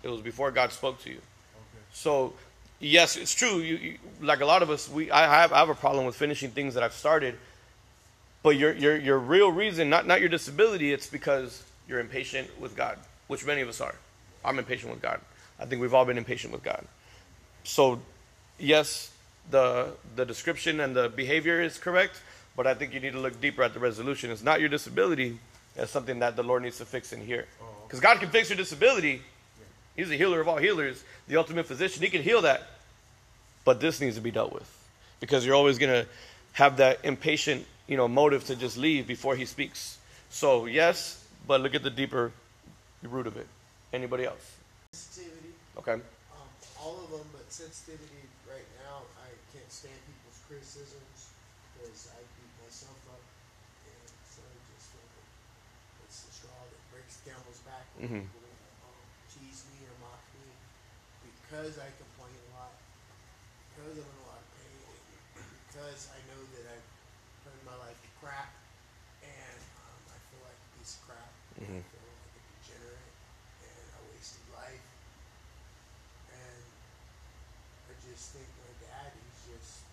It was before God spoke to you. Okay. So, yes, it's true. You, you like a lot of us, we I have I have a problem with finishing things that I've started. But your your your real reason, not not your disability, it's because you're impatient with God, which many of us are. I'm impatient with God. I think we've all been impatient with God. So, yes, the the description and the behavior is correct, but I think you need to look deeper at the resolution. It's not your disability; it's something that the Lord needs to fix in here. Oh. Because God can fix your disability. He's the healer of all healers, the ultimate physician. He can heal that. But this needs to be dealt with. Because you're always going to have that impatient, you know, motive to just leave before he speaks. So, yes, but look at the deeper root of it. Anybody else? sensitivity, Okay. um, all of them, but sensitivity right now, I can't stand people's criticisms because I beat myself up, and so I just feel like it's the straw that breaks the camel's back when Mhm. people um, tease me or mock me because I complain a lot, because I'm in a lot of pain, because I know that I've turned my life to crap, and um, I feel like a piece of crap. Mhm. I feel like a degenerate, and a wasted life. And I just think my dad, he's just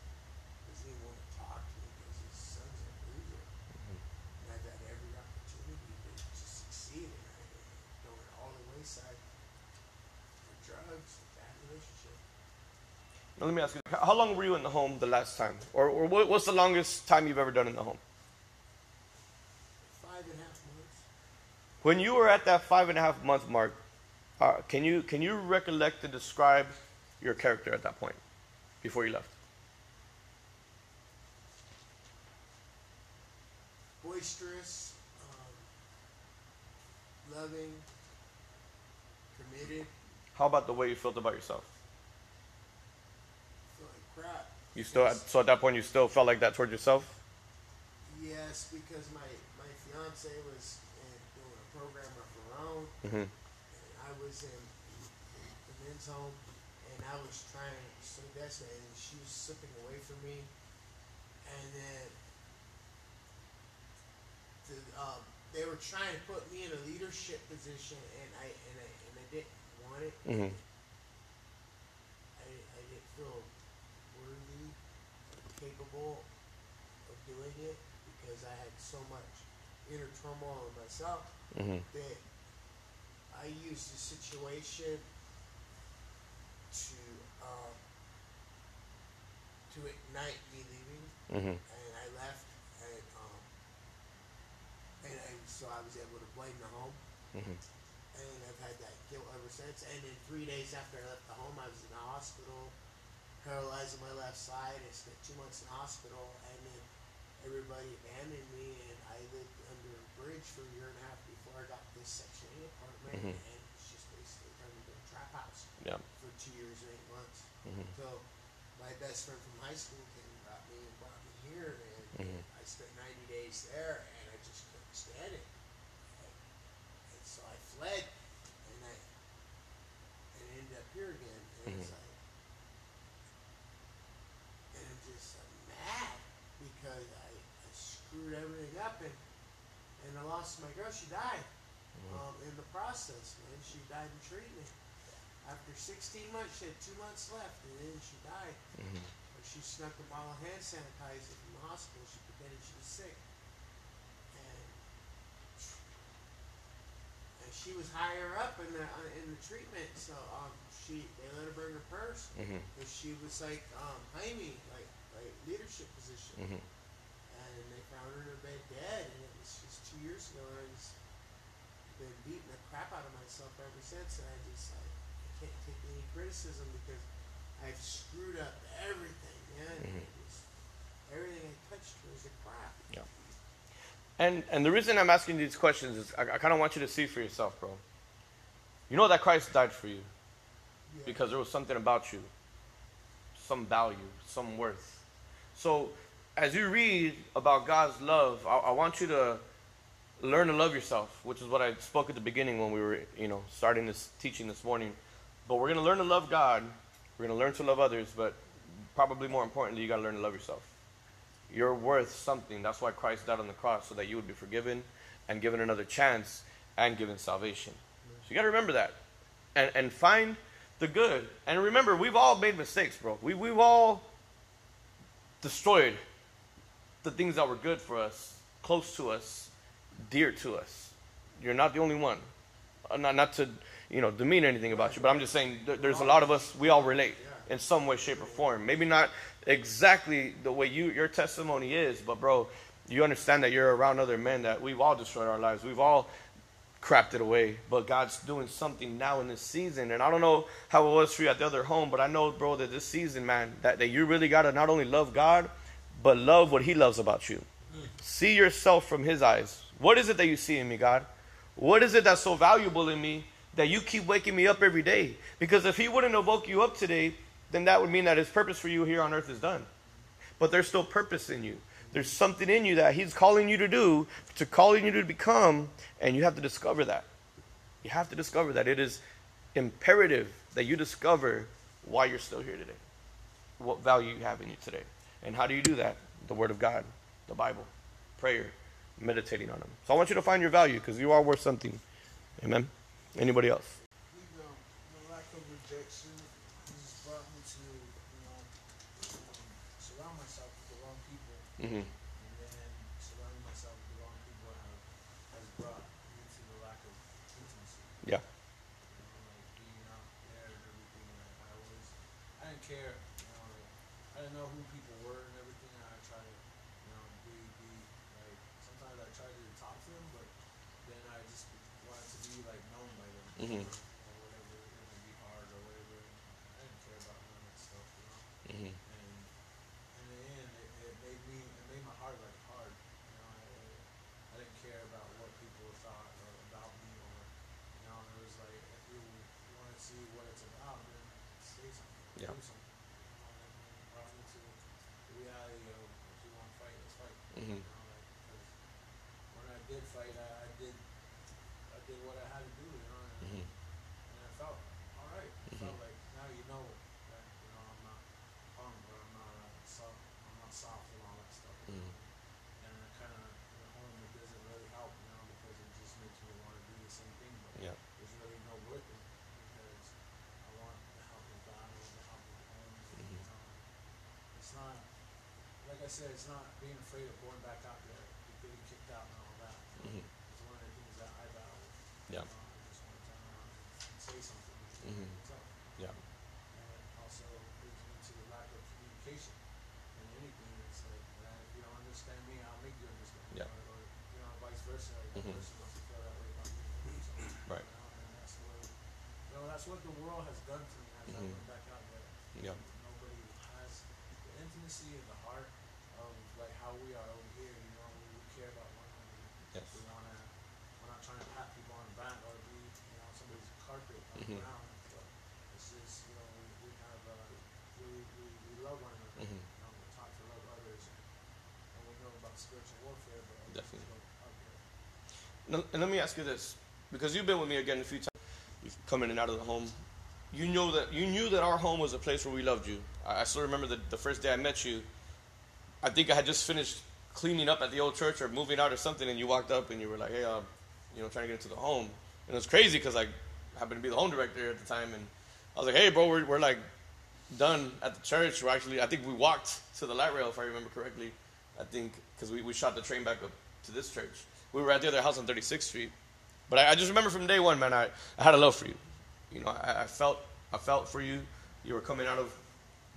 doesn't even want to talk to me because his son's a loser. And I've had every opportunity to, to succeed, and I throw it all the wayside for drugs, bad relationship. Now, let me ask you how long were you in the home the last time? Or, or what, what's the longest time you've ever done in the home? Five and a half months. When you were at that five and a half month mark, uh, can you can you recollect and describe your character at that point before you left? Boisterous, um, loving, committed. How about the way you felt about yourself? You still Yes. so at that point you still felt like that towards yourself. Yes, because my my fiance was in, doing a program of her own, Mm-hmm. and I was in the men's home, I was trying so desperately, and she was slipping away from me, and then the, um, they were trying to put me in a leadership position, and I and I and I didn't want it. Mm-hmm. I, I didn't feel worthy, capable of doing it because I had so much inner turmoil in myself Mm-hmm. that I used the situation to um, to ignite me leaving, Mm-hmm. and I left, and um, and I, so I was able to blame the home, Mm-hmm. and I've had that guilt ever since. And then three days after I left the home, I was in the hospital, paralyzed on my left side. I spent two months in the hospital, and then everybody abandoned me, and I lived under a bridge for a year and a half before I got this Section 8 apartment, Mhm. and it's just basically turned into a trap house Yeah. for two years and eight months. Mhm. So my best friend from high school came and got me and brought me here, and Mhm. I spent 90 days there, and I just couldn't stand it. And, and so I fled, and I and ended up here again, and it's Mhm. like, and I'm just I'm mad because I, I screwed everything up, and and I lost my girl. She died um, in the process, man. She died in treatment. After 16 months, she had two months left, and then she died. Mm-hmm. But she snuck a bottle of hand sanitizer from the hospital. She pretended she was sick. And, and she was higher up in the uh, in the treatment, so um, she they let her bring her purse. Mm-hmm. And she was like um, Jaime, like like leadership position. Mm-hmm. And they found her in her bed dead, and it was just two years ago. And I just been beating the crap out of myself ever since. And I just like can't take any criticism because I've screwed up everything, man. Mhm. Was, everything I touched was a crap. Yeah. And and the reason I'm asking these questions is I, I kind of want you to see for yourself, bro. You know that Christ died for you Yeah. because there was something about you, some value, some worth. So as you read about God's love, I, I want you to learn to love yourself, which is what I spoke at the beginning when we were, you know, starting this teaching this morning. But we're gonna learn to love God. We're gonna learn to love others, but probably more importantly, you gotta learn to love yourself. You're worth something. That's why Christ died on the cross, so that you would be forgiven and given another chance and given salvation. So you got to remember that. And, and find the good. And remember, we've all made mistakes, bro. We, we've all destroyed the things that were good for us, close to us, dear to us. You're not the only one. Uh, not, not to, you know, demean anything about you, but I'm just saying there, there's a lot of us, we all relate in some way, shape, or form. Maybe not exactly the way you your testimony is, but bro, you understand that you're around other men that we've all destroyed our lives. We've all crapped it away, but God's doing something now in this season. And I don't know how it was for you at the other home, but I know, bro, that this season, man, that, that you really got to not only love God, but love what He loves about you. See yourself from His eyes. What is it that you see in me, God? What is it that's so valuable in me that you keep waking me up every day? Because if He wouldn't have woke you up today, then that would mean that His purpose for you here on earth is done. But there's still purpose in you. There's something in you that He's calling you to do, to calling you to become, and you have to discover that. You have to discover that. It is imperative that you discover why you're still here today, what value you have in you today. And how do you do that? The Word of God, the Bible, prayer, meditating on Him. So I want you to find your value because you are worth something. Amen. Anybody else? you know, the lack of rejection has brought me to, you know, surround myself with the wrong people, Mm-hmm. and then surrounding myself with the wrong people have, has brought me to the lack of intimacy. Yeah. You know, like there and everything. Like I always, I didn't care. You know, like, I didn't know who people were and everything. And I tried to, you know, be be like. Sometimes I tried to talk to them, but then I just wanted to be like known by them. Mhm. Or whatever. It would be hard or whatever. I didn't care about none of that stuff. You know. Mm-hmm. And in the end, it, it made me, it made my heart like hard. You know, I, I didn't care about what people thought or about me, or you know, it was like if you want to see what it's about, then say something, Yeah. do something. You know, and it brought me to I said, it's not being afraid of going back out there, getting kicked out and all that. Mhm. It's one of the things that I battle. Yeah. Know, I just want to turn around and, and say something. Mhm. What's? Yeah. And also brings me to the lack of communication. And anything, it's like, uh, if you don't understand me, I'll make you understand. Yeah. Or, or you know, vice versa. Like, Mhm. person doesn't feel that way about me. So, Right. You know, and that's what, you know, that's what the world has done to me as I Mhm. went back out there. Yeah. Nobody has the intimacy in the heart like how we are over here. You know, we, we care about one another. Yes. We wanna, we're not trying to pat people on the back or be, you know, somebody's carpet on Mhm. the ground. But it's just, you know, we, we have, uh, we, we, we love one another. Mhm. You know, we're taught to love others, and, and we know about spiritual warfare, but Definitely. go out there. Now, and let me ask you this, because you've been with me again a few times. You've come in and out of the home. You know that you knew that our home was a place where we loved you. I, I still remember the, the first day I met you. I think I had just finished cleaning up at the old church or moving out or something, and you walked up and you were like, "Hey, uh, you know, trying to get into the home." And it was crazy because I happened to be the home director at the time, and I was like, "Hey, bro, we're, we're like done at the church. We're actually, I think we walked to the light rail if I remember correctly. I think because we, we shot the train back up to this church. We were at the other house on 36th Street, but I, I just remember from day one, man, I, I had a love for you. You know, I, I felt I felt for you. You were coming out of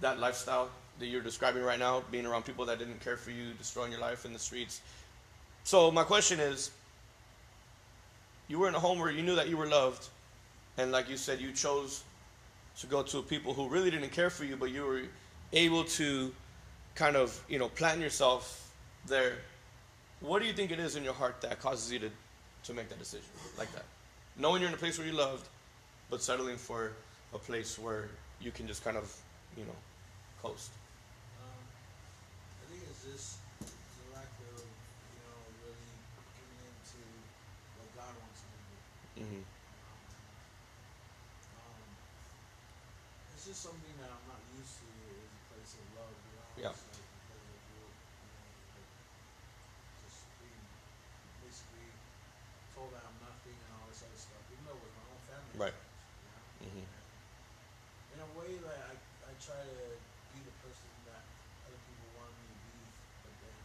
that lifestyle that you're describing right now, being around people that didn't care for you, destroying your life in the streets. So my question is, you were in a home where you knew that you were loved, and like you said, you chose to go to people who really didn't care for you, but you were able to kind of, you know, plant yourself there. What do you think it is in your heart that causes you to, to make that decision like that? Knowing you're in a place where you loved, but settling for a place where you can just kind of, you know, coast. Um, I think it's just the lack of, you know, really giving into what God wants me to do. Mm-hmm. Um, it's just something that I'm not used to is a place of love, you know. Yeah. It's like because of you, you know, like just being basically told that I'm nothing and all this other stuff, even though it was my own family. Right. times, You know? Mhm. And in a way, like I, I try to be the person that other people want me to be, but then,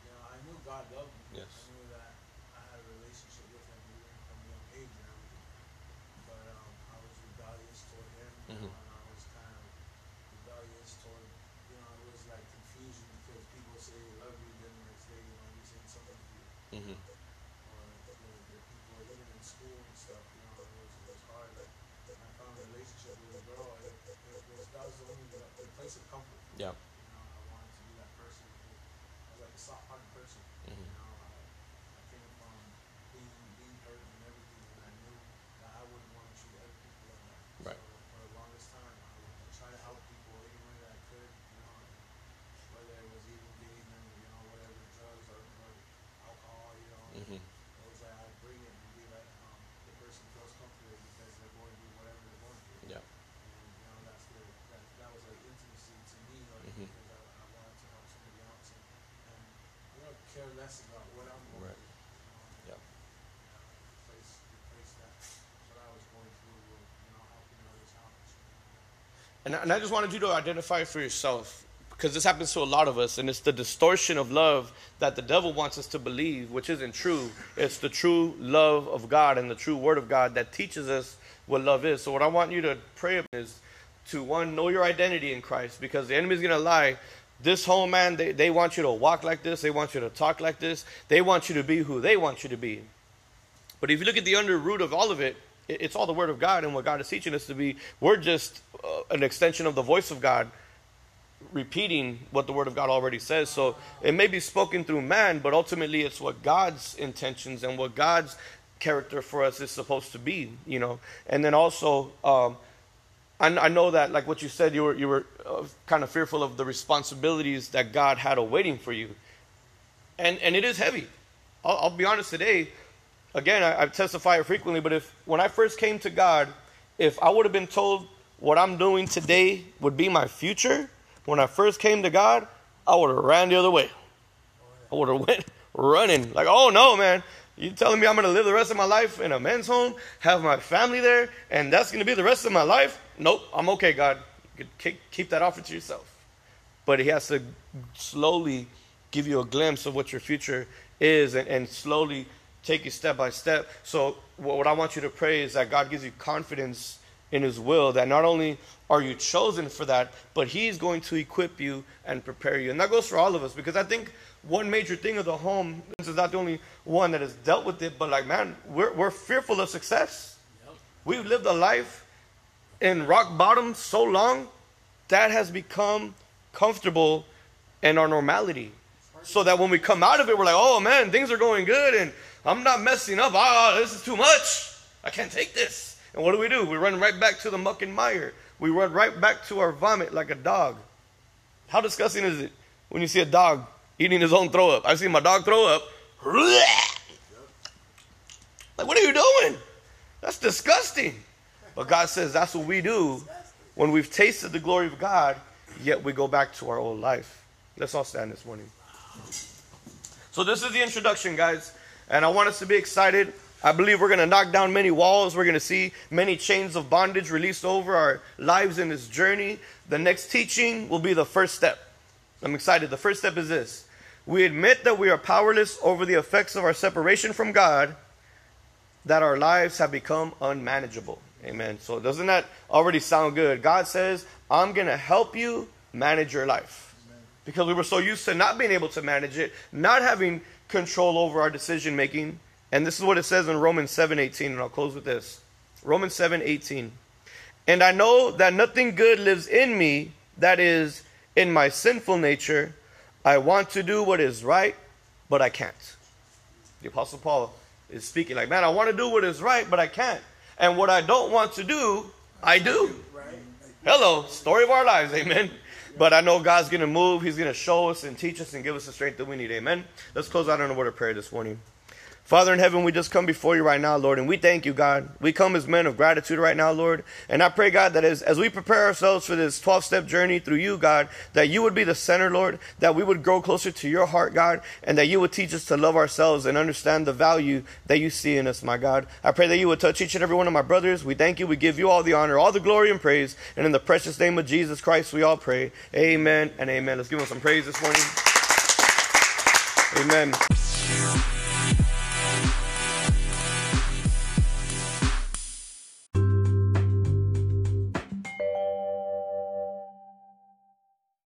you know, I knew God loved me. Yes. I knew that I had a relationship with Him even from a young age and everything. But um, I was rebellious toward Him, you Mhm. know, and I was kind of rebellious toward, you know, it was like confusion because people say love you, then the next day, you know, you're something to you Mm-hmm. or you know, the people in school and stuff, you know, it was, it was hard. Like, I found a relationship with a girl, it, it that was the only the, the place of comfort. Yeah. You know, I wanted to be that person. Who, I was like a soft-hearted person. Mhm. You know, I, I came from being, being hurt and everything, and I knew that I wouldn't want to treat other people like that. Right. So for the longest time, I would try to help people any way that I could, you know, and whether it was even getting them, you know, whatever drugs or, or alcohol, you know, Mm-hmm. it was like I bring it and be like, um, the person feels comforted because they're going through whatever they're going through. Yeah. And you know that's the that that was like intimacy to me, like Mhm. because I, I wanted to help somebody else and, and you know care less about what I'm going Right. through. You know, Yeah. you know, replace replace that what I was going through with you know helping others out. And, I- and I just wanted you to identify for yourself because this happens to a lot of us, and it's the distortion of love that the devil wants us to believe, which isn't true. It's the true love of God and the true Word of God that teaches us what love is. So, what I want you to pray about is to one, know your identity in Christ because the enemy is going to lie. This whole man, they, they want you to walk like this, they want you to talk like this, they want you to be who they want you to be. But if you look at the under root of all of it, it- it's all the Word of God and what God is teaching us to be. We're just uh, an extension of the voice of God, repeating what the Word of God already says. So it may be spoken through man, but ultimately it's what God's intentions and what God's character for us is supposed to be, you know. And then also, um, I, I know that, like what you said, you were you were uh, kind of fearful of the responsibilities that God had awaiting for you, and and it is heavy. I'll, I'll be honest today. Again, I, I testify frequently, but if when I first came to God, if I would have been told what I'm doing today would be my future, when I first came to God, I would have ran the other way. I would have went running like, oh no, man. You telling me I'm going to live the rest of my life in a men's home, have my family there, and that's going to be the rest of my life? Nope, I'm okay, God. You could keep- that offer to yourself. but He has to slowly give you a glimpse of what your future is and, and slowly take you step by step. So, what I want you to pray is that God gives you confidence in His will, that not only are you chosen for that, but He's going to equip you and prepare you. And that goes for all of us because I think one major thing of the home, this is not the only one that has dealt with it, but like, man, we're, we're fearful of success. We've lived a life in rock bottom so long that has become comfortable in our normality. So that when we come out of it, we're like, oh man, things are going good and I'm not messing up. Ah, this is too much. I can't take this. And what do we do? We run right back to the muck and mire. We run right back to our vomit like a dog. How disgusting is it when you see a dog eating his own throw up? I've seen my dog throw up. Like, what are you doing? That's disgusting. But God says that's what we do when we've tasted the glory of God, yet we go back to our old life. Let's all stand this morning. So, this is the introduction, guys. And I want us to be excited. I believe we're going to knock down many walls. We're going to see many chains of bondage released over our lives in this journey. The next teaching will be the first step. I'm excited. The first step is this we admit that we are powerless over the effects of our separation from God, that our lives have become unmanageable. Amen. So, doesn't that already sound good? God says, I'm going to help you manage your life. Because we were so used to not being able to manage it, not having control over our decision making. And this is what it says in Romans 7:18 and I'll close with this. Romans 7:18. And I know that nothing good lives in me, that is in my sinful nature. I want to do what is right, but I can't. The apostle Paul is speaking like, "Man, I want to do what is right, but I can't. And what I don't want to do, I do." Hello, story of our lives. Amen. But I know God's going to move. He's going to show us and teach us and give us the strength that we need. Amen. Let's close out in a word of prayer this morning. Father in heaven, we just come before you right now, Lord, and we thank you, God. We come as men of gratitude right now, Lord. And I pray, God, that as, as we prepare ourselves for this 12 step journey through you, God, that you would be the center, Lord, that we would grow closer to your heart, God, and that you would teach us to love ourselves and understand the value that you see in us, my God. I pray that you would touch each and every one of my brothers. We thank you. We give you all the honor, all the glory and praise. And in the precious name of Jesus Christ, we all pray. Amen and amen. Let's give him some praise this morning. Amen.